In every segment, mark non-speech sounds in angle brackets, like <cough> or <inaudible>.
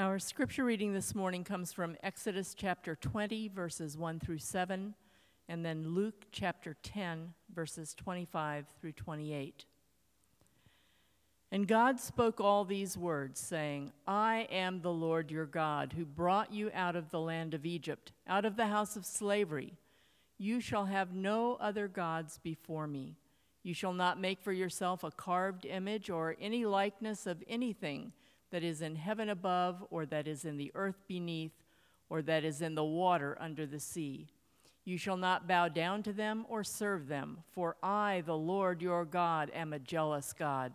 Our scripture reading this morning comes from Exodus chapter 20, verses 1 through 7, and then Luke chapter 10, verses 25 through 28. And God spoke all these words, saying, I am the Lord your God, who brought you out of the land of Egypt, out of the house of slavery. You shall have no other gods before me. You shall not make for yourself a carved image or any likeness of anything that is in heaven above, or that is in the earth beneath, or that is in the water under the sea. You shall not bow down to them or serve them, for I, the Lord your God, am a jealous God,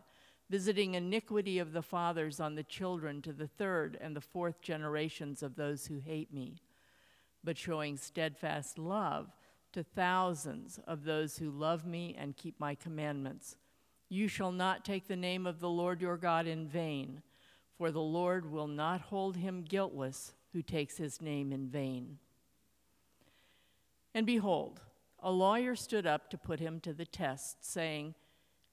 visiting iniquity of the fathers on the children to the third and the fourth generations of those who hate me, but showing steadfast love to thousands of those who love me and keep my commandments. You shall not take the name of the Lord your God in vain for the Lord will not hold him guiltless who takes his name in vain. And behold, a lawyer stood up to put him to the test, saying,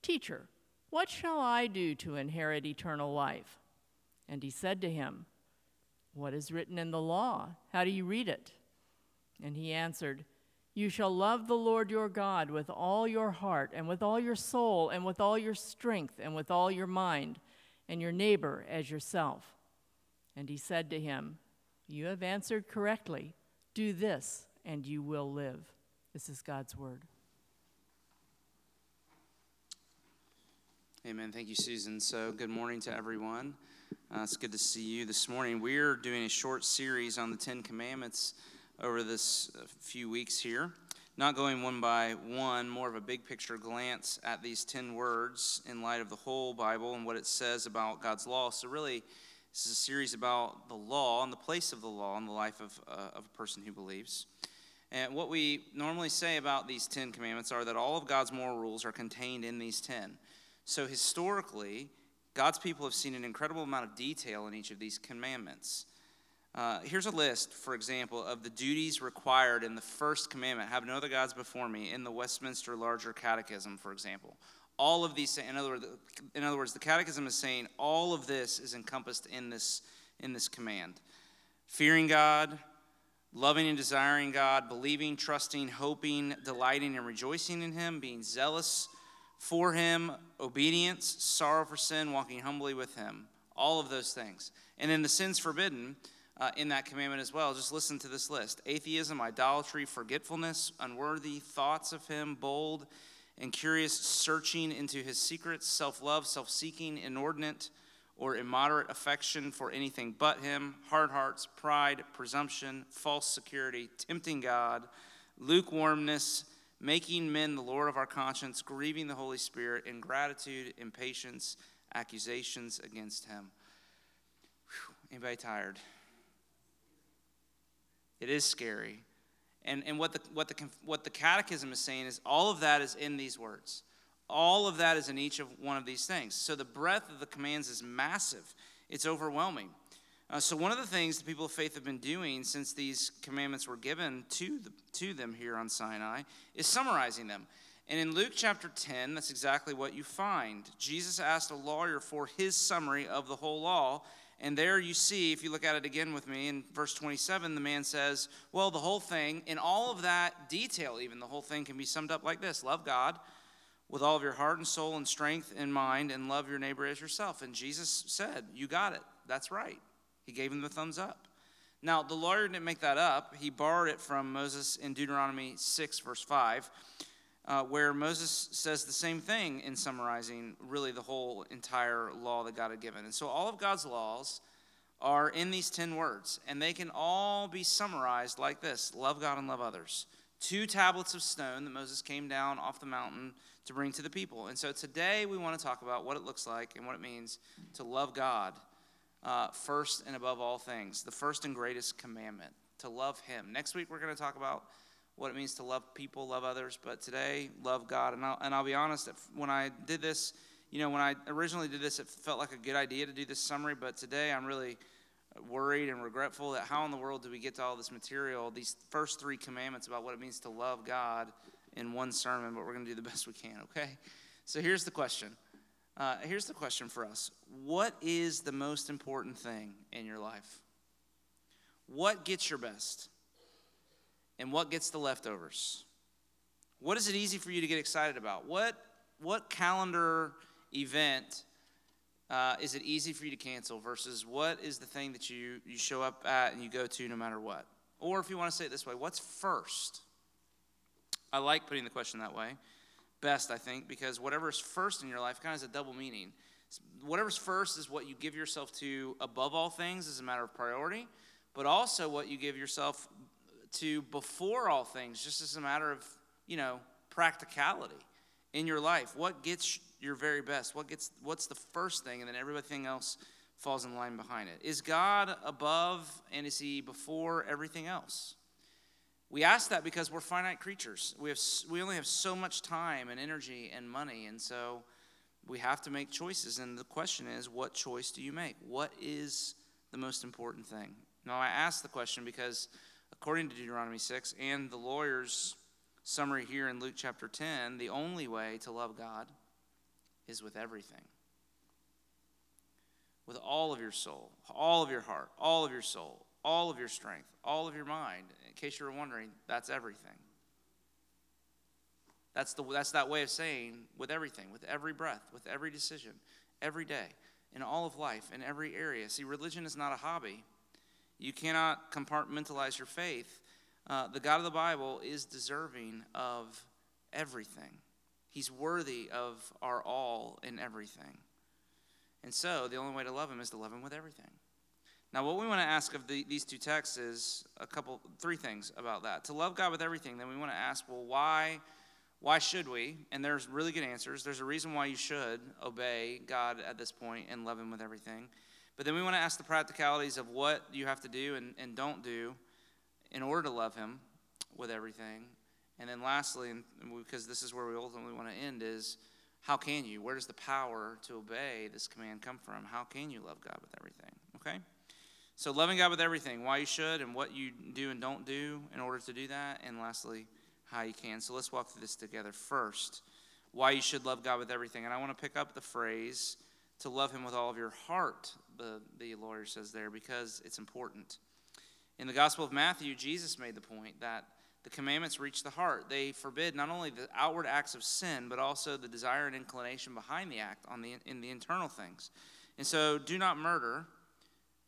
Teacher, what shall I do to inherit eternal life? And he said to him, What is written in the law? How do you read it? And he answered, You shall love the Lord your God with all your heart, and with all your soul, and with all your strength, and with all your mind and your neighbor as yourself. And he said to him, You have answered correctly. Do this, and you will live. This is God's word. Amen. Thank you, Susan. So, good morning to everyone. Uh, it's good to see you this morning. We're doing a short series on the Ten Commandments over this uh, few weeks here not going one by one, more of a big picture glance at these 10 words in light of the whole Bible and what it says about God's law. So, really, this is a series about the law and the place of the law in the life of, uh, of a person who believes. And what we normally say about these 10 commandments are that all of God's moral rules are contained in these 10. So, historically, God's people have seen an incredible amount of detail in each of these commandments. Uh, here's a list, for example, of the duties required in the first commandment have no other gods before me in the Westminster Larger Catechism, for example. All of these, in other, words, in other words, the Catechism is saying all of this is encompassed in this, in this command fearing God, loving and desiring God, believing, trusting, hoping, delighting, and rejoicing in Him, being zealous for Him, obedience, sorrow for sin, walking humbly with Him. All of those things. And then the sins forbidden uh, in that commandment as well. Just listen to this list atheism, idolatry, forgetfulness, unworthy thoughts of Him, bold and curious searching into His secrets, self love, self seeking, inordinate or immoderate affection for anything but Him, hard hearts, pride, presumption, false security, tempting God, lukewarmness. Making men the Lord of our conscience, grieving the Holy Spirit, ingratitude, impatience, accusations against Him. Whew, anybody tired? It is scary. And, and what, the, what, the, what the catechism is saying is all of that is in these words. All of that is in each of one of these things. So the breadth of the commands is massive, it's overwhelming. Uh, so, one of the things the people of faith have been doing since these commandments were given to, the, to them here on Sinai is summarizing them. And in Luke chapter 10, that's exactly what you find. Jesus asked a lawyer for his summary of the whole law, and there you see, if you look at it again with me, in verse 27, the man says, Well, the whole thing, in all of that detail, even the whole thing can be summed up like this Love God with all of your heart and soul and strength and mind, and love your neighbor as yourself. And Jesus said, You got it. That's right. He gave him the thumbs up. Now, the lawyer didn't make that up, he borrowed it from Moses in Deuteronomy 6, verse 5 uh, where Moses says the same thing in summarizing really the whole entire law that God had given. And so all of God's laws are in these 10 words, and they can all be summarized like this love God and love others. Two tablets of stone that Moses came down off the mountain to bring to the people. And so today we want to talk about what it looks like and what it means to love God uh, first and above all things, the first and greatest commandment, to love Him. Next week we're going to talk about what it means to love people, love others, but today, love God. And I'll, and I'll be honest, when I did this, you know, when I originally did this, it felt like a good idea to do this summary, but today I'm really worried and regretful that how in the world do we get to all this material, these first three commandments about what it means to love God in one sermon, but we're going to do the <laughs> best we can, okay? So here's the question Uh, here's the question for us What is the most important thing in your life? What gets your best? And what gets the leftovers? What is it easy for you to get excited about? What, what calendar event uh, is it easy for you to cancel versus what is the thing that you, you show up at and you go to no matter what? Or if you want to say it this way, what's first? I like putting the question that way. Best, I think, because whatever is first in your life kind of has a double meaning. Whatever's first is what you give yourself to above all things as a matter of priority, but also what you give yourself to before all things, just as a matter of, you know, practicality in your life. What gets your very best? What gets what's the first thing and then everything else falls in line behind it. Is God above and is he before everything else? We ask that because we're finite creatures. We have we only have so much time and energy and money and so we have to make choices and the question is what choice do you make? What is the most important thing? Now I ask the question because according to Deuteronomy 6 and the lawyer's summary here in Luke chapter 10, the only way to love God is with everything. With all of your soul, all of your heart, all of your soul, all of your strength, all of your mind. In case you were wondering, that's everything. That's, the, that's that way of saying with everything, with every breath, with every decision, every day, in all of life, in every area. See, religion is not a hobby. You cannot compartmentalize your faith. Uh, the God of the Bible is deserving of everything. He's worthy of our all in everything. And so, the only way to love him is to love him with everything. Now, what we want to ask of the, these two texts is a couple, three things about that. To love God with everything, then we want to ask, well, why, why should we? And there's really good answers. There's a reason why you should obey God at this point and love Him with everything. But then we want to ask the practicalities of what you have to do and, and don't do in order to love Him with everything. And then lastly, because this is where we ultimately want to end, is how can you? Where does the power to obey this command come from? How can you love God with everything? Okay? So, loving God with everything, why you should and what you do and don't do in order to do that. And lastly, how you can. So, let's walk through this together. First, why you should love God with everything. And I want to pick up the phrase to love Him with all of your heart, the, the lawyer says there, because it's important. In the Gospel of Matthew, Jesus made the point that the commandments reach the heart. They forbid not only the outward acts of sin, but also the desire and inclination behind the act on the, in the internal things. And so, do not murder,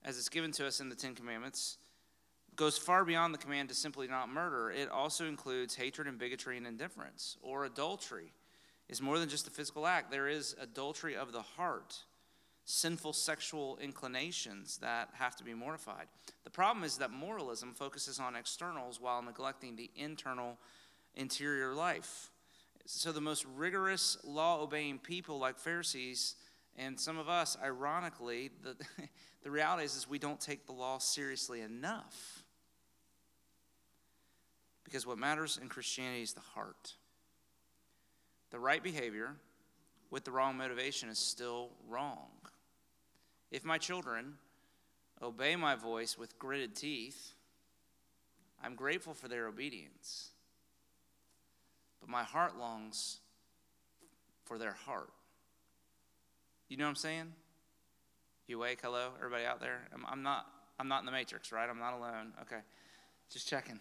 as it's given to us in the Ten Commandments, goes far beyond the command to simply not murder. It also includes hatred and bigotry and indifference, or adultery. Is more than just a physical act. There is adultery of the heart sinful sexual inclinations that have to be mortified. The problem is that moralism focuses on externals while neglecting the internal, interior life. So, the most rigorous law obeying people, like Pharisees and some of us, ironically, the, <laughs> the reality is, is we don't take the law seriously enough. Because what matters in Christianity is the heart. The right behavior with the wrong motivation is still wrong. If my children obey my voice with gritted teeth, I'm grateful for their obedience. But my heart longs for their heart. You know what I'm saying? You awake? Hello, everybody out there? I'm, I'm, not. I'm not in the matrix, right? I'm not alone. Okay, just checking.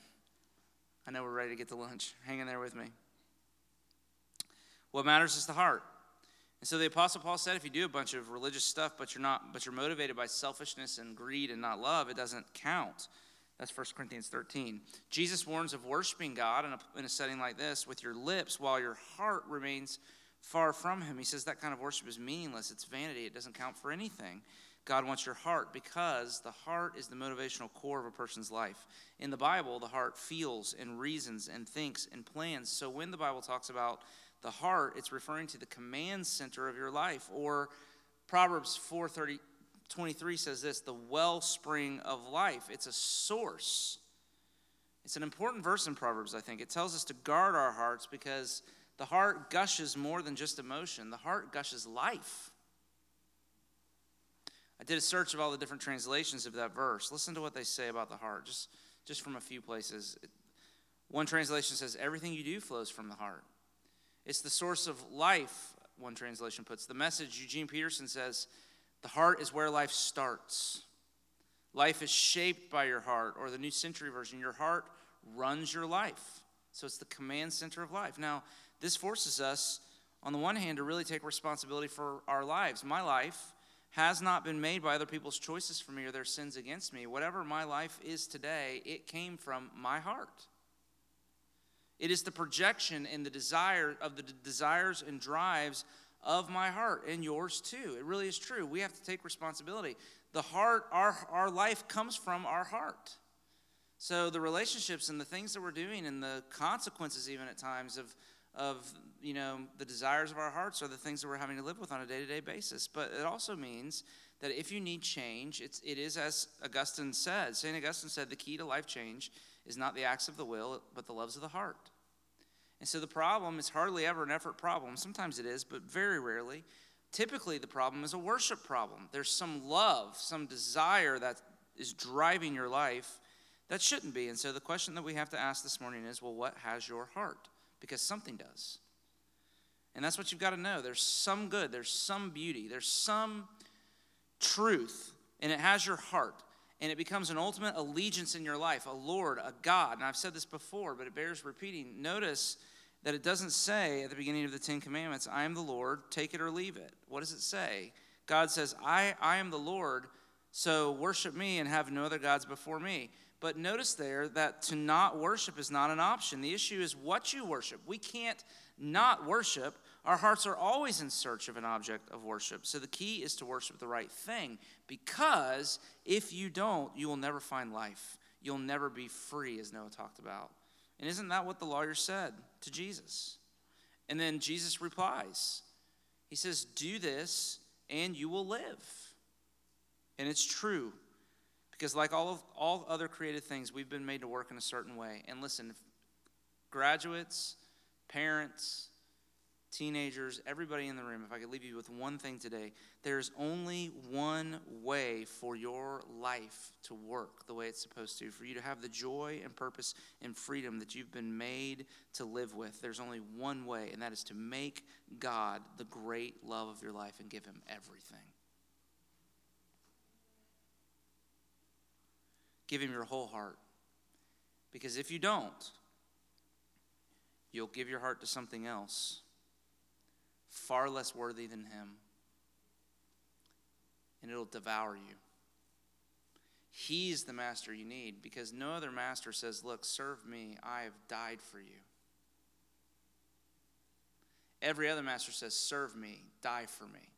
I know we're ready to get to lunch. Hang in there with me. What matters is the heart. And so the apostle Paul said if you do a bunch of religious stuff but you're not but you're motivated by selfishness and greed and not love, it doesn't count. That's 1 Corinthians 13. Jesus warns of worshiping God in a, in a setting like this with your lips while your heart remains far from him. He says that kind of worship is meaningless. It's vanity. It doesn't count for anything. God wants your heart because the heart is the motivational core of a person's life. In the Bible, the heart feels and reasons and thinks and plans. So when the Bible talks about the heart, it's referring to the command center of your life. Or Proverbs 4 23 says this the wellspring of life. It's a source. It's an important verse in Proverbs, I think. It tells us to guard our hearts because the heart gushes more than just emotion, the heart gushes life. I did a search of all the different translations of that verse. Listen to what they say about the heart, just, just from a few places. One translation says, Everything you do flows from the heart. It's the source of life, one translation puts. The message, Eugene Peterson says, the heart is where life starts. Life is shaped by your heart, or the New Century Version, your heart runs your life. So it's the command center of life. Now, this forces us, on the one hand, to really take responsibility for our lives. My life has not been made by other people's choices for me or their sins against me. Whatever my life is today, it came from my heart. It is the projection and the desire of the desires and drives of my heart and yours too. It really is true. We have to take responsibility. The heart, our, our life comes from our heart. So the relationships and the things that we're doing and the consequences, even at times, of, of you know the desires of our hearts are the things that we're having to live with on a day-to-day basis. But it also means that if you need change, it's, it is as Augustine said. St. Augustine said, the key to life change is not the acts of the will, but the loves of the heart. And so the problem is hardly ever an effort problem. Sometimes it is, but very rarely. Typically, the problem is a worship problem. There's some love, some desire that is driving your life that shouldn't be. And so the question that we have to ask this morning is well, what has your heart? Because something does. And that's what you've got to know. There's some good, there's some beauty, there's some truth, and it has your heart. And it becomes an ultimate allegiance in your life, a Lord, a God. And I've said this before, but it bears repeating. Notice that it doesn't say at the beginning of the Ten Commandments, I am the Lord, take it or leave it. What does it say? God says, I, I am the Lord, so worship me and have no other gods before me. But notice there that to not worship is not an option. The issue is what you worship. We can't not worship. Our hearts are always in search of an object of worship. So the key is to worship the right thing because if you don't, you will never find life. You'll never be free, as Noah talked about. And isn't that what the lawyer said to Jesus? And then Jesus replies. He says, Do this and you will live. And it's true. Because, like all, of, all other created things, we've been made to work in a certain way. And listen, graduates, parents, teenagers, everybody in the room, if I could leave you with one thing today, there's only one way for your life to work the way it's supposed to, for you to have the joy and purpose and freedom that you've been made to live with. There's only one way, and that is to make God the great love of your life and give Him everything. Give Him your whole heart. Because if you don't, you'll give your heart to something else far less worthy than him, and it'll devour you. He's the master you need because no other master says, Look, serve me, I have died for you. Every other master says, Serve me, die for me.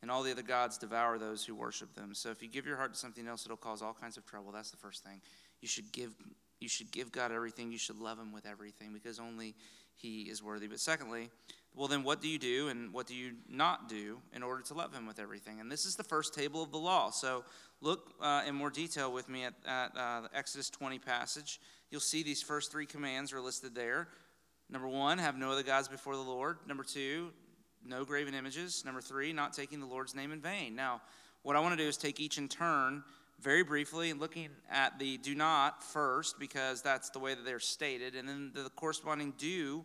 And all the other gods devour those who worship them. So if you give your heart to something else, it'll cause all kinds of trouble. That's the first thing. You should give you should give God everything. You should love him with everything because only he is worthy. But secondly, well, then what do you do and what do you not do in order to love him with everything? And this is the first table of the law. So look uh, in more detail with me at, at uh, the Exodus 20 passage. You'll see these first three commands are listed there. Number one, have no other gods before the Lord. Number two, no graven images. Number three, not taking the Lord's name in vain. Now, what I want to do is take each in turn very briefly looking at the do not first because that's the way that they're stated, and then the corresponding do,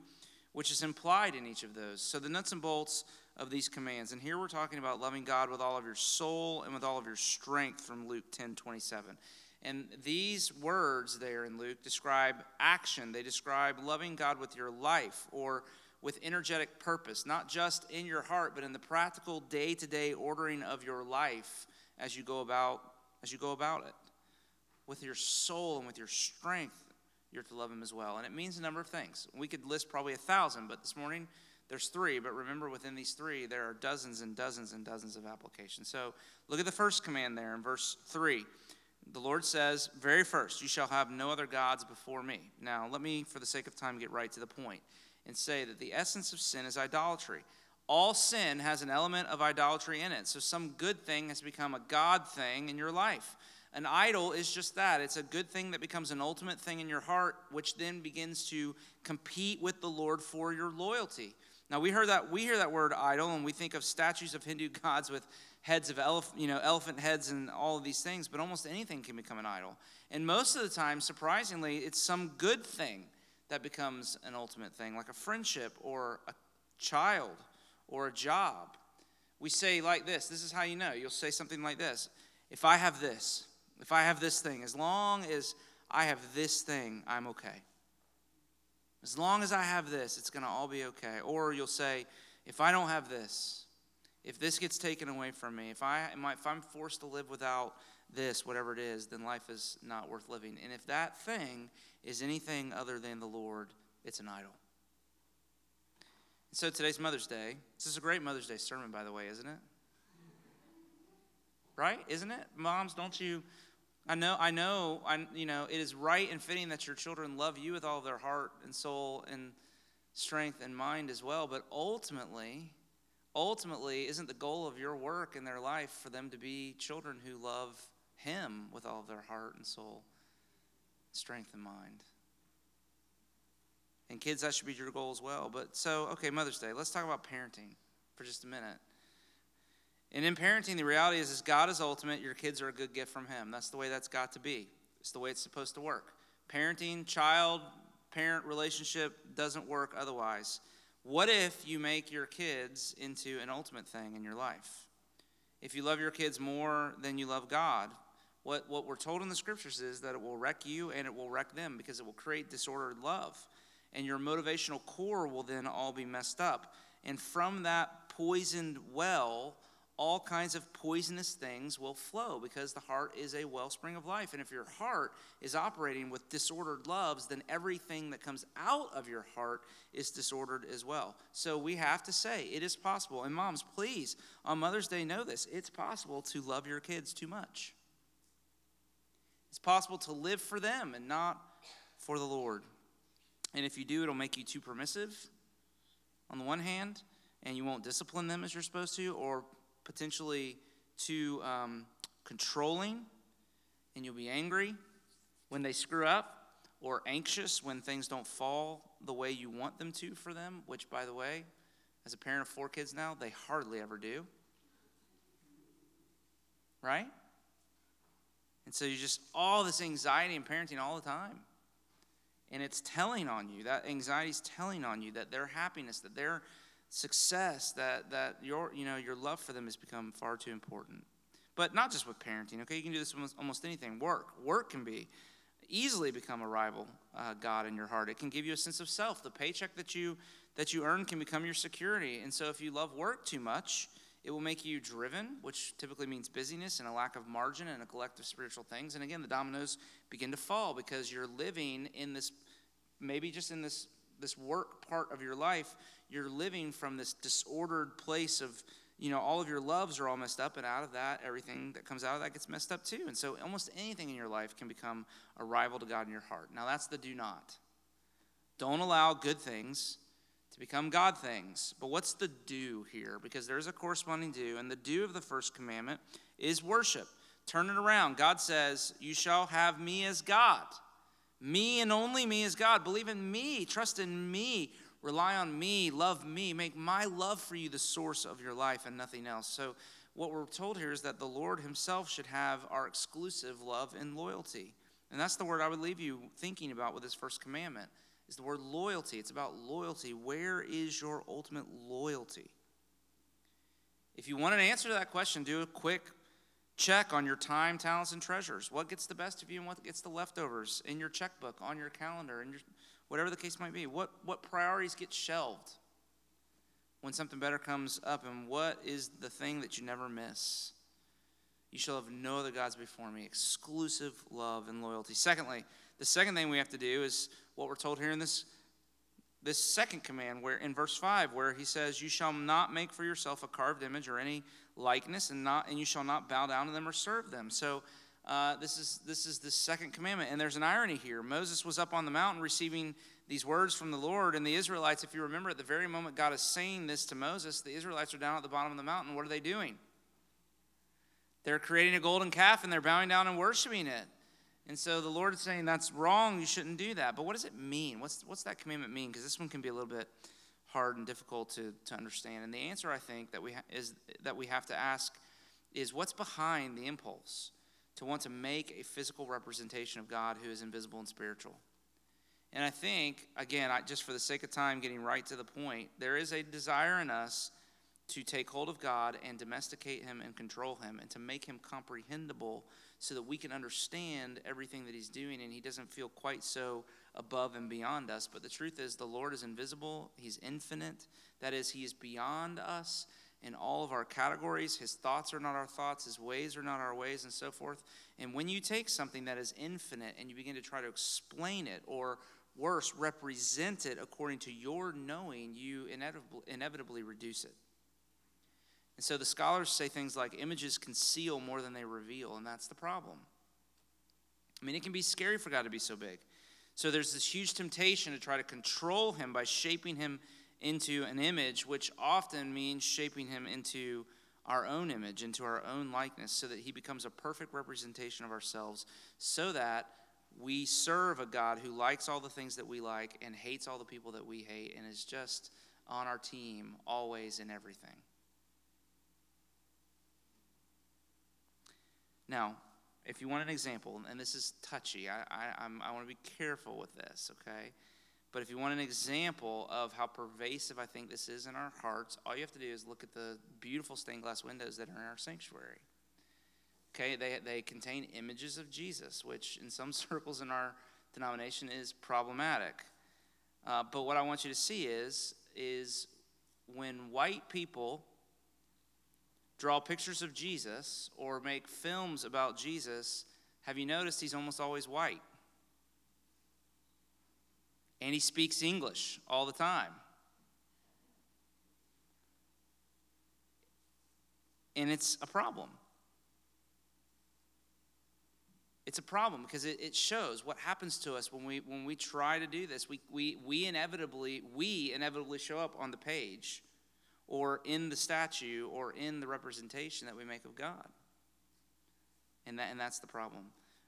which is implied in each of those. So the nuts and bolts of these commands. And here we're talking about loving God with all of your soul and with all of your strength from Luke 10 27. And these words there in Luke describe action. They describe loving God with your life or with energetic purpose, not just in your heart, but in the practical day to day ordering of your life as you go about as you go about it. With your soul and with your strength, you're to love him as well. And it means a number of things. We could list probably a thousand, but this morning there's three. But remember, within these three, there are dozens and dozens and dozens of applications. So look at the first command there in verse three. The Lord says, very first, you shall have no other gods before me. Now, let me, for the sake of time, get right to the point and say that the essence of sin is idolatry all sin has an element of idolatry in it. So some good thing has become a God thing in your life. An idol is just that. It's a good thing that becomes an ultimate thing in your heart, which then begins to compete with the Lord for your loyalty. Now we heard that we hear that word idol, and we think of statues of Hindu <laughs> gods with heads of elephant, you know, elephant heads and all of these things. But almost anything can become an idol, and most of the time, surprisingly, it's some good thing that becomes an ultimate thing, like a friendship or a child or a job. We say like this this is how you know. You'll say something like this If I have this, if I have this thing, as long as I have this thing, I'm okay. As long as I have this, it's going to all be okay. Or you'll say, if I don't have this, if this gets taken away from me, if, I, if I'm forced to live without this, whatever it is, then life is not worth living. And if that thing is anything other than the Lord, it's an idol. So today's Mother's Day. This is a great Mother's Day sermon, by the way, isn't it? Right? Isn't it? Moms, don't you I know, I know, I, you know, it is right and fitting that your children love you with all of their heart and soul and strength and mind as well. But ultimately, ultimately, isn't the goal of your work in their life for them to be children who love Him with all of their heart and soul, strength and mind? And kids, that should be your goal as well. But so, okay, Mother's Day. Let's talk about parenting for just a minute. And in parenting, the reality is, is God is ultimate. Your kids are a good gift from Him. That's the way that's got to be. It's the way it's supposed to work. Parenting, child, parent relationship doesn't work otherwise. What if you make your kids into an ultimate thing in your life? If you love your kids more than you love God, what, what we're told in the scriptures is that it will wreck you and it will wreck them because it will create disordered love. And your motivational core will then all be messed up. And from that poisoned well, all kinds of poisonous things will flow because the heart is a wellspring of life. And if your heart is operating with disordered loves, then everything that comes out of your heart is disordered as well. So we have to say it is possible. And moms, please, on Mother's Day, know this it's possible to love your kids too much. It's possible to live for them and not for the Lord. And if you do, it'll make you too permissive on the one hand, and you won't discipline them as you're supposed to, or potentially too um, controlling, and you'll be angry when they screw up, or anxious when things don't fall the way you want them to for them, which, by the way, as a parent of four kids now, they hardly ever do. Right? And so you just, all this anxiety and parenting all the time. And it's telling on you, that anxiety is telling on you that their happiness, that their success, that, that your, you know, your love for them has become far too important. But not just with parenting, okay? You can do this with almost anything. Work. Work can be easily become a rival uh, God in your heart. It can give you a sense of self. The paycheck that you that you earn can become your security. And so if you love work too much, it will make you driven, which typically means busyness and a lack of margin and a of spiritual things. And again, the dominoes begin to fall because you're living in this maybe just in this this work part of your life, you're living from this disordered place of, you know, all of your loves are all messed up, and out of that, everything that comes out of that gets messed up too. And so almost anything in your life can become a rival to God in your heart. Now, that's the do not. Don't allow good things to become God things. But what's the do here? Because there's a corresponding do, and the do of the first commandment is worship. Turn it around. God says, You shall have me as God. Me and only me is God. Believe in me. Trust in me. Rely on me. Love me. Make my love for you the source of your life and nothing else. So, what we're told here is that the Lord Himself should have our exclusive love and loyalty. And that's the word I would leave you thinking about with this first commandment is the word loyalty. It's about loyalty. Where is your ultimate loyalty? If you want an answer to that question, do a quick check on your time, talents, and treasures. What gets the best of you and what gets the leftovers in your checkbook, on your calendar, and your, whatever the case might be. What, what priorities get shelved when something better comes up, and what is the thing that you never miss? You shall have no other gods before me, exclusive love and loyalty. Secondly, the second thing we have to do is what we're told here in this this second command where in verse 5 where he says you shall not make for yourself a carved image or any likeness and not and you shall not bow down to them or serve them. So uh, this is this is the second commandment and there's an irony here. Moses was up on the mountain receiving these words from the lord and the israelites if you remember at the very moment god is saying this to moses the israelites are down at the bottom of the mountain. What are they doing they're creating a golden calf and they're bowing down and worshiping it and so the Lord is saying that's wrong, you shouldn't do that. But what does it mean? What's, what's that commandment mean? Because this one can be a little bit hard and difficult to, to understand. And the answer, I think, that we, ha- is, that we have to ask is what's behind the impulse to want to make a physical representation of God who is invisible and spiritual? And I think, again, I, just for the sake of time, getting right to the point, there is a desire in us to take hold of God and domesticate him and control him and to make him comprehensible so that we can understand everything that he's doing and he doesn't feel quite so above and beyond us. But the truth is, the Lord is invisible, he's infinite. That is, he is beyond us in all of our categories. His thoughts are not our thoughts, his ways are not our ways, and so forth. And when you take something that is infinite and you begin to try to explain it or worse, represent it according to your knowing, you inevitably, inevitably reduce it. And so the scholars say things like images conceal more than they reveal, and that's the problem. I mean, it can be scary for God to be so big. So there's this huge temptation to try to control him by shaping him into an image, which often means shaping him into our own image, into our own likeness, so that he becomes a perfect representation of ourselves, so that we serve a God who likes all the things that we like and hates all the people that we hate and is just on our team always in everything. Now, if you want an example, and this is touchy, I, I, I want to be careful with this, okay? But if you want an example of how pervasive I think this is in our hearts, all you have to do is look at the beautiful stained glass windows that are in our sanctuary. Okay, they, they contain images of Jesus, which in some <laughs> circles in our denomination is problematic. Uh, but what I want you to see is, is when white people draw pictures of Jesus or make films about Jesus, have you noticed he's almost always white? and he speaks English all the time. And it's a problem. It's a problem because it, it shows what happens to us when we when we try to do this. We, we, we inevitably we inevitably show up on the page or in the statue or in the representation that we make of God. And that and that's the problem.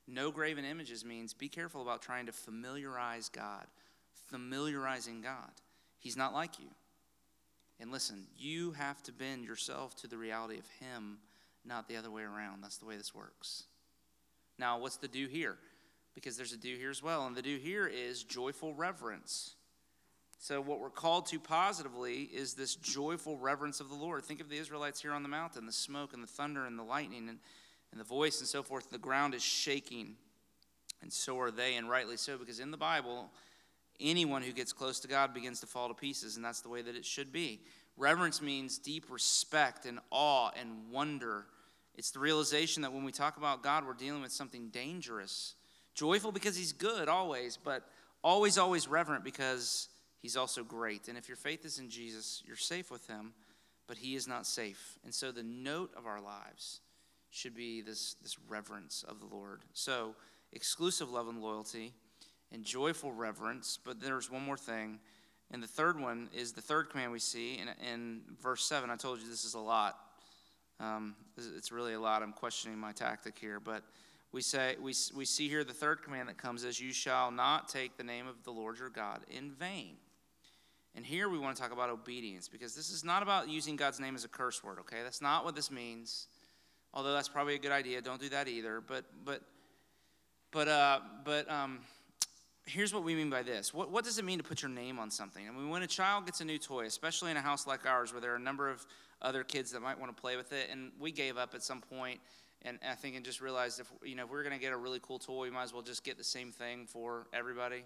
No graven images means be careful about trying to familiarize God familiarizing God. He's not like you. And listen, you have to bend yourself to the reality of Him, not the other way around. That's the way this works. Now, what's the do here? Because there's a do here as well. And the do here is joyful reverence. So, what we're called to positively is this joyful reverence of the Lord. Think of the Israelites here on the mountain the smoke and the thunder and the lightning and, and the voice and so forth. The ground is shaking. And so are they, and rightly so, because in the Bible, anyone who gets close to God begins to fall to pieces, and that's the way that it should be. Reverence means deep respect and awe and wonder. It's the realization that when we talk about God, we're dealing with something dangerous. Joyful because He's good always, but always, always reverent because He's also great. And if your faith is in Jesus, you're safe with Him, but He is not safe. And so the note of our lives should be this, this reverence of the Lord. So, exclusive love and loyalty and joyful reverence. But there's one more thing. And the third one is the third command we see in, in verse 7. I told you this is a lot. Um, it's really a lot. I'm questioning my tactic here. But we, say, we, we see here the third command that comes as You shall not take the name of the Lord your God in vain. And here we want to talk about obedience because this is not about using God's name as a curse word, okay? That's not what this means. Although that's probably a good idea. Don't do that either. But, but, but, uh, but, um, here's what we mean by this. What, what does it mean to put your name on something? I mean, when a child gets a new toy, especially in a house like ours where there are a number of other kids that might want to play with it, and we gave up at some point, and I think and just realized if you know if we we're going to get a really cool toy, we might as well just get the same thing for everybody,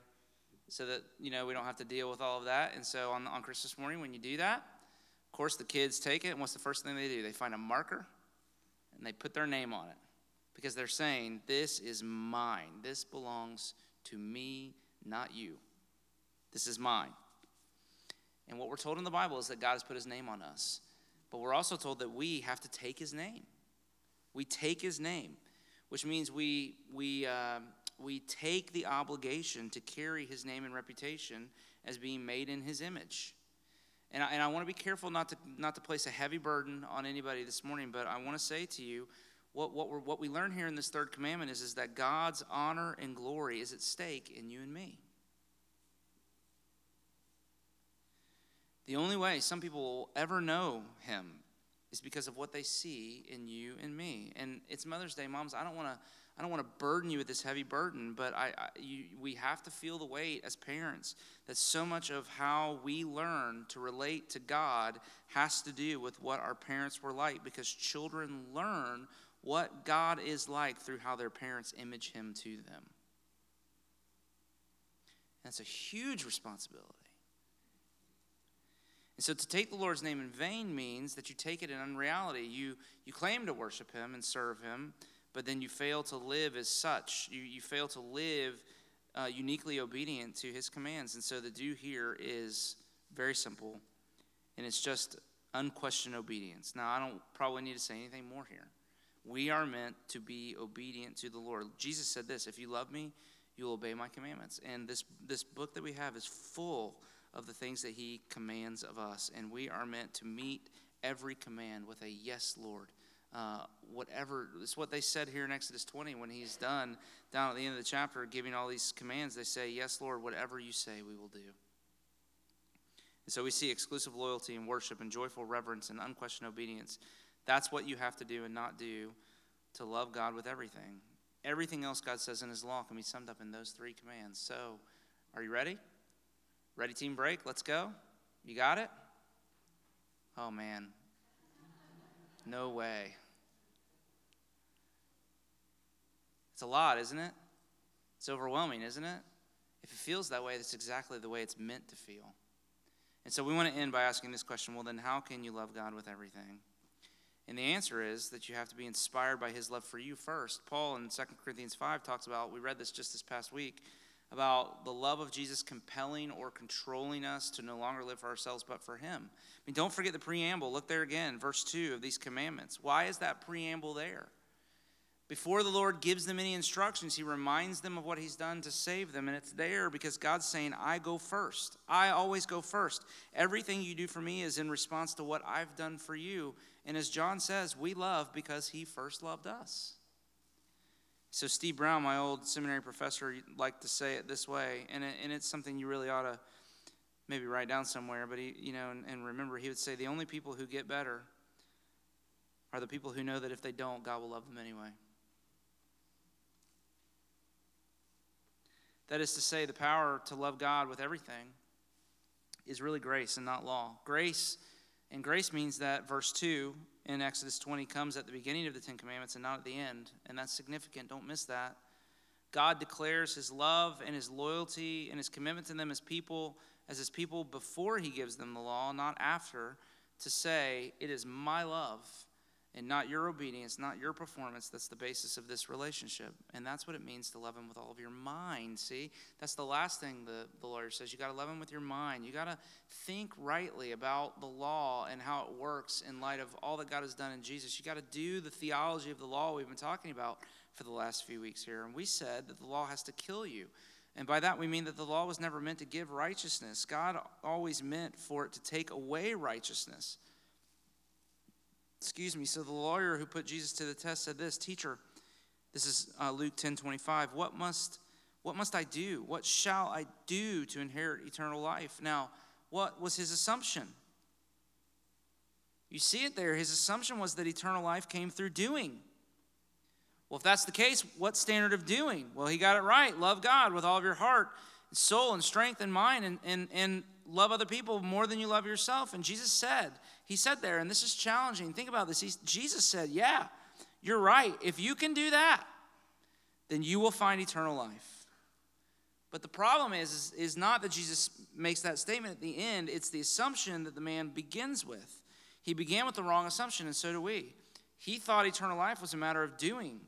so that you know we don't have to deal with all of that. And so on on Christmas morning, when you do that, of course the kids take it, and what's the first thing they do? They find a marker, and they put their name on it, because they're saying, "This is mine. This belongs." to me, not you. This is mine. And what we're told in the Bible is that God has put his name on us. But we're also told that we have to take his name. We take his name, which means we, we, uh, we take the obligation to carry his name and reputation as being made in his image. And I, and I want to be careful not to, not to place a heavy burden on anybody this morning, but I want to say to you what, what, we what we learn here in this third commandment is, is that God's honor and glory is at stake in you and me. The only way some people will ever know Him is because of what they see in you and me. And it's Mother's Day, moms. I don't want to. I don't want to burden you with this heavy burden, but I, I you, we have to feel the weight as parents that so much of how we learn to relate to God has to do with what our parents were like, because children learn what God is like through how their parents image Him to them. That's a huge responsibility. And so to take the Lord's name in vain means that you take it in unreality. You, you claim to worship Him and serve Him, but then you fail to live as such. You, you fail to live uh, uniquely obedient to His commands. And so the do here is very simple, and it's just unquestioned obedience. Now, I don't probably need to say anything more here. We are meant to be obedient to the Lord. Jesus said this If you love me, you will obey my commandments. And this, this book that we have is full of the things that he commands of us. And we are meant to meet every command with a yes, Lord. Uh, whatever, it's what they said here in Exodus 20 when he's done down at the end of the chapter giving all these commands. They say, Yes, Lord, whatever you say, we will do. And so we see exclusive loyalty and worship and joyful reverence and unquestioned obedience. That's what you have to do and not do to love God with everything. Everything else God says in His law can be summed up in those three commands. So, are you ready? Ready, team break? Let's go. You got it? Oh, man. No way. It's a lot, isn't it? It's overwhelming, isn't it? If it feels that way, that's exactly the way it's meant to feel. And so we want to end by asking this question well, then, how can you love God with everything? And the answer is that you have to be inspired by his love for you first. Paul in 2 Corinthians 5 talks about, we read this just this past week, about the love of Jesus compelling or controlling us to no longer live for ourselves but for Him. I mean, don't forget the preamble. Look there again, verse 2 of these commandments. Why is that preamble there? Before the Lord gives them any instructions, He reminds them of what He's done to save them. And it's there because God's saying, I go first. I always go first. Everything you do for me is in response to what I've done for you. And as John says, we love because He first loved us. So, Steve Brown, my old seminary professor, liked to say it this way, and, it, and it's something you really ought to maybe write down somewhere. But he, you know, and, and remember, he would say the only people who get better are the people who know that if they don't, God will love them anyway. That is to say, the power to love God with everything is really grace and not law. Grace, and grace means that verse 2 in Exodus 20 comes at the beginning of the Ten Commandments and not at the end. And that's significant. Don't miss that. God declares his love and his loyalty and his commitment to them as people, as his people before he gives them the law, not after, to say, It is my love and not your obedience, not your performance, that's the basis of this relationship. And that's what it means to love Him with all of your mind. See, that's the last thing the, the lawyer says. You got to love Him with your mind. You got to think rightly about the law and how it works in light of all that God has done in Jesus. You got to do the theology of the law we've been talking about for the last few weeks here. And we said that the law has to kill you. And by that we mean that the law was never meant to give righteousness. God always meant for it to take away righteousness. Excuse me. So the lawyer who put Jesus to the test said this, Teacher, this is uh, Luke 10 25. What must, what must I do? What shall I do to inherit eternal life? Now, what was his assumption? You see it there. His assumption was that eternal life came through doing. Well, if that's the case, what standard of doing? Well, he got it right. Love God with all of your heart, soul, and strength and mind, and, and, and love other people more than you love yourself. And Jesus said, He said there, and this is challenging. Think about this. He, Jesus said, Yeah, you're right. If you can do that, then you will find eternal life. But the problem is, is, is not that Jesus makes that statement at the end, it's the assumption that the man begins with. He began with the wrong assumption, and so do we. He thought eternal life was a matter of doing.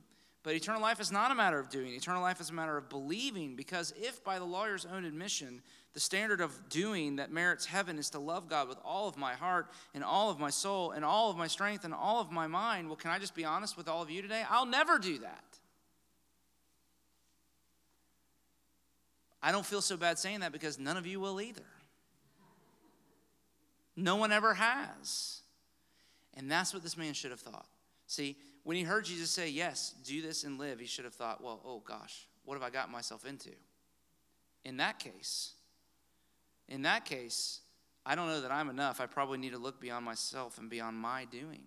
But eternal life is not a matter of doing. Eternal life is a matter of believing. Because if, by the lawyer's own admission, the standard of doing that merits heaven is to love God with all of my heart and all of my soul and all of my strength and all of my mind, well, can I just be honest with all of you today? I'll never do that. I don't feel so bad saying that because none of you will either. No one ever has. And that's what this man should have thought. See, when he heard Jesus say, Yes, do this and live, he should have thought, Well, oh gosh, what have I got myself into? In that case, in that case, I don't know that I'm enough. I probably need to look beyond myself and beyond my doing.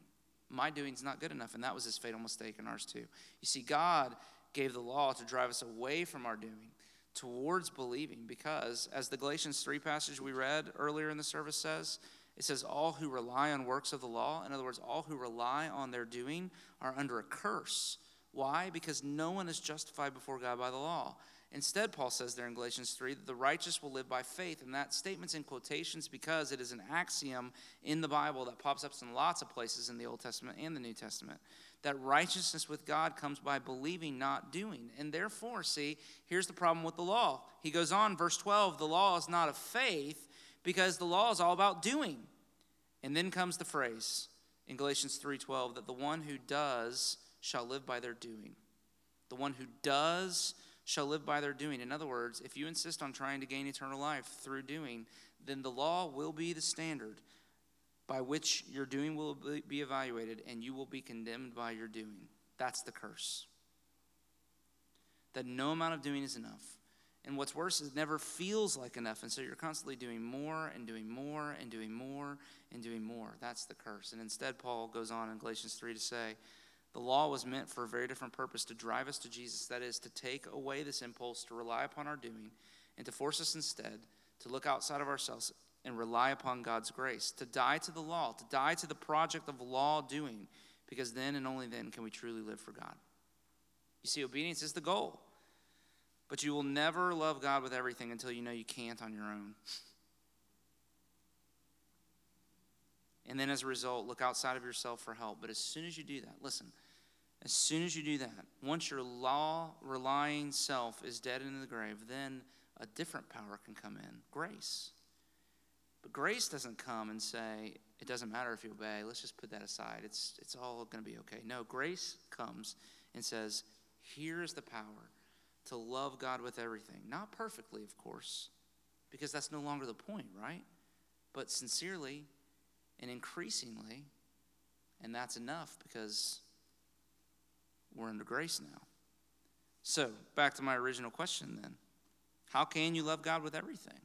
my doing's not good enough. And that was his fatal mistake and ours too. You see, God gave the law to drive us away from our doing towards believing because, as the Galatians 3 passage we read earlier in the service says, it says, All who rely on works of the law, in other words, all who rely on their doing, are under a curse. Why? Because no one is justified before God by the law. Instead, Paul says there in Galatians 3 that the righteous will live by faith. And that statement's in quotations because it is an axiom in the Bible that pops up in lots of places in the Old Testament and the New Testament. That righteousness with God comes by believing, not doing. And therefore, see, here's the problem with the law. He goes on, verse 12 the law is not of faith because the law is all about doing. And then comes the phrase in Galatians 3:12 that the one who does shall live by their doing. The one who does shall live by their doing. In other words, if you insist on trying to gain eternal life through doing, then the law will be the standard by which your doing will be evaluated and you will be condemned by your doing. That's the curse. That no amount of doing is enough. And what's worse is it never feels like enough. And so you're constantly doing more and doing more and doing more and doing more. That's the curse. And instead, Paul goes on in Galatians 3 to say, the law was meant for a very different purpose to drive us to Jesus. That is, to take away this impulse to rely upon our doing and to force us instead to look outside of ourselves and rely upon God's grace, to die to the law, to die to the project of law doing, because then and only then can we truly live for God. You see, obedience is the goal. But you will never love God with everything until you know you can't on your own. And then as a result, look outside of yourself for help. But as soon as you do that, listen, as soon as you do that, once your law relying self is dead into the grave, then a different power can come in grace. But grace doesn't come and say, it doesn't matter if you obey, let's just put that aside. It's, it's all going to be okay. No, grace comes and says, here's the power to love God with everything. Not perfectly, of course, because that's no longer the point, right? But sincerely and increasingly, and that's enough because we're under grace now. So, back to my original question then. How can you love God with everything?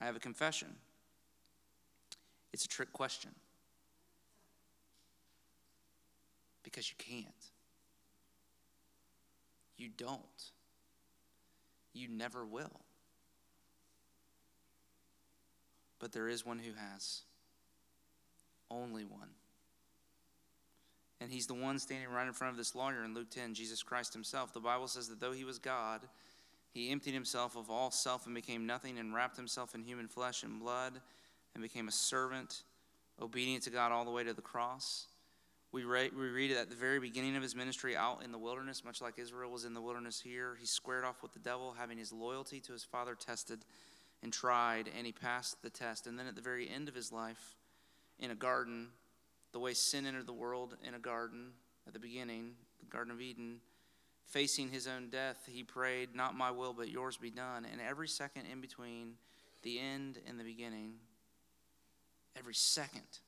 I have a confession. It's a trick question. Because you can't. You don't. You never will. But there is one who has. Only one. And he's the one standing right in front of this lawyer in Luke 10, Jesus Christ himself. The Bible says that though he was God, he emptied himself of all self and became nothing and wrapped himself in human flesh and blood and became a servant, obedient to God all the way to the cross. We, re- we read it at the very beginning of his ministry out in the wilderness, much like Israel was in the wilderness here. He squared off with the devil, having his loyalty to his father tested and tried, and he passed the test. And then at the very end of his life, in a garden, the way sin entered the world in a garden at the beginning, the Garden of Eden, facing his own death, he prayed, Not my will, but yours be done. And every second in between the end and the beginning, every second,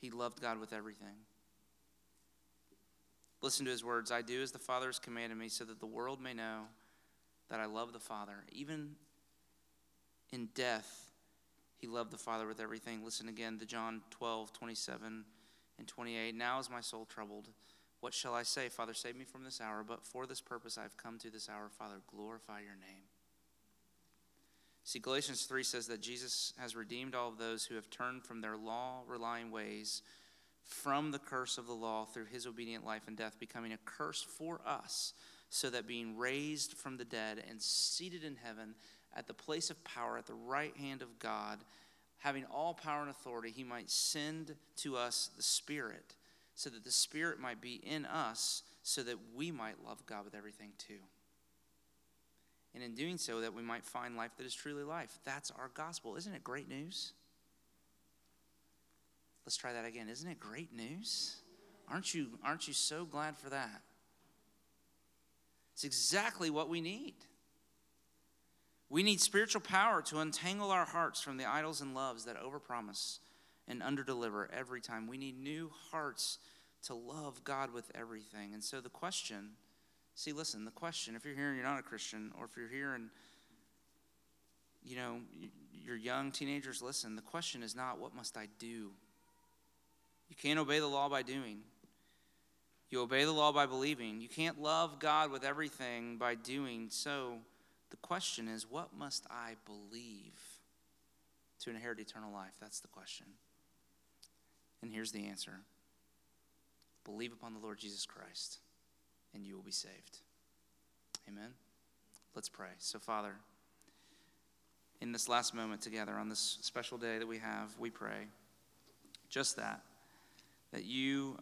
he loved God with everything. Listen to his words I do as the Father has commanded me, so that the world may know that I love the Father. Even in death, he loved the Father with everything. Listen again to John 12, 27 and 28. Now is my soul troubled. What shall I say? Father, save me from this hour, but for this purpose I have come to this hour. Father, glorify your name. See, Galatians 3 says that Jesus has redeemed all of those who have turned from their law relying ways from the curse of the law through his obedient life and death, becoming a curse for us, so that being raised from the dead and seated in heaven at the place of power at the right hand of God, having all power and authority, he might send to us the Spirit so that the Spirit might be in us, so that we might love God with everything too. And in doing so, that we might find life that is truly life. That's our gospel. Isn't it great news? Let's try that again. Isn't it great news? Aren't you, aren't you so glad for that? It's exactly what we need. We need spiritual power to untangle our hearts from the idols and loves that overpromise and underdeliver every time. We need new hearts to love God with everything. And so the question, see, listen, the question, if you're here and you're not a Christian, or if you're here and you know your young teenagers, listen, the question is not, what must I do? You can't obey the law by doing. You obey the law by believing. You can't love God with everything by doing. So the question is, what must I believe to inherit eternal life? That's the question. And here's the answer believe upon the Lord Jesus Christ, and you will be saved. Amen. Let's pray. So, Father, in this last moment together on this special day that we have, we pray just that, that you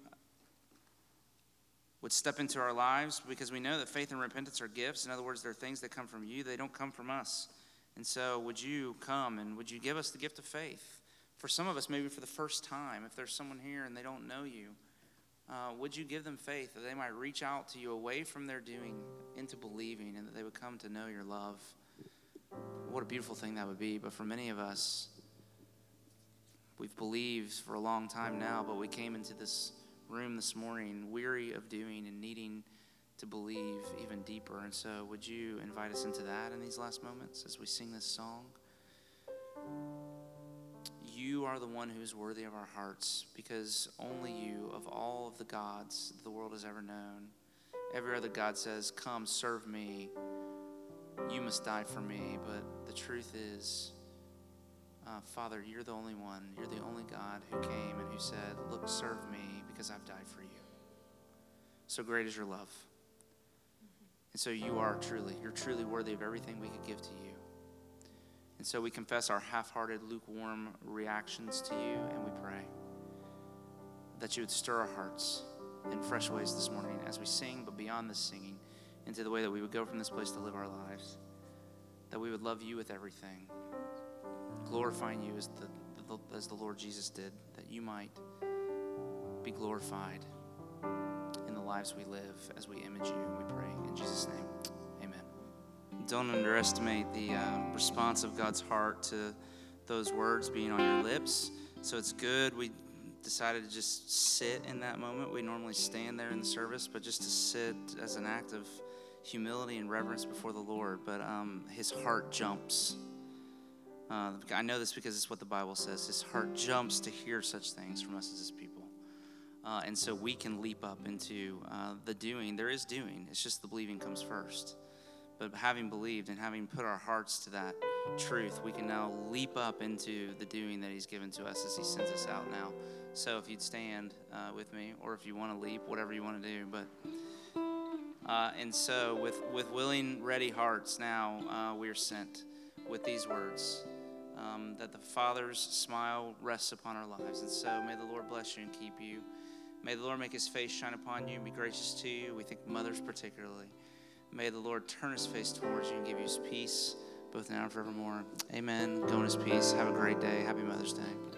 would step into our lives because we know that faith and repentance are gifts. In other words, they're things that come from you, they don't come from us. And so, would you come and would you give us the gift of faith? For some of us, maybe for the first time, if there's someone here and they don't know you, uh, would you give them faith that they might reach out to you away from their doing into believing and that they would come to know your love? What a beautiful thing that would be. But for many of us, we've believed for a long time now, but we came into this room this morning weary of doing and needing to believe even deeper. And so, would you invite us into that in these last moments as we sing this song? You are the one who is worthy of our hearts because only you, of all of the gods the world has ever known, every other God says, Come, serve me. You must die for me. But the truth is, uh, Father, you're the only one. You're the only God who came and who said, Look, serve me because I've died for you. So great is your love. And so you are truly, you're truly worthy of everything we could give to you. And so we confess our half hearted, lukewarm reactions to you, and we pray that you would stir our hearts in fresh ways this morning as we sing, but beyond this singing, into the way that we would go from this place to live our lives. That we would love you with everything, glorifying you as the, the as the Lord Jesus did, that you might be glorified in the lives we live as we image you. And we pray in Jesus' name don't underestimate the uh, response of God's heart to those words being on your lips. So it's good. We decided to just sit in that moment. We normally stand there in the service, but just to sit as an act of humility and reverence before the Lord. But um, his heart jumps. Uh, I know this because it's what the Bible says. His heart jumps to hear such things from us as his people. Uh, and so we can leap up into uh, the doing. There is doing, it's just the believing comes first. But having believed and having put our hearts to that truth, we can now leap up into the doing that He's given to us as He sends us out now. So if you'd stand uh, with me, or if you want to leap, whatever you want to do. But uh, and so with with willing, ready hearts, now uh, we are sent with these words. Um, that the Father's smile rests upon our lives. And so may the Lord bless you and keep you. May the Lord make his face shine upon you and be gracious to you. We think mothers particularly. May the Lord turn his face towards you and give you his peace, both now and forevermore. Amen. Go in his peace. Have a great day. Happy Mother's Day.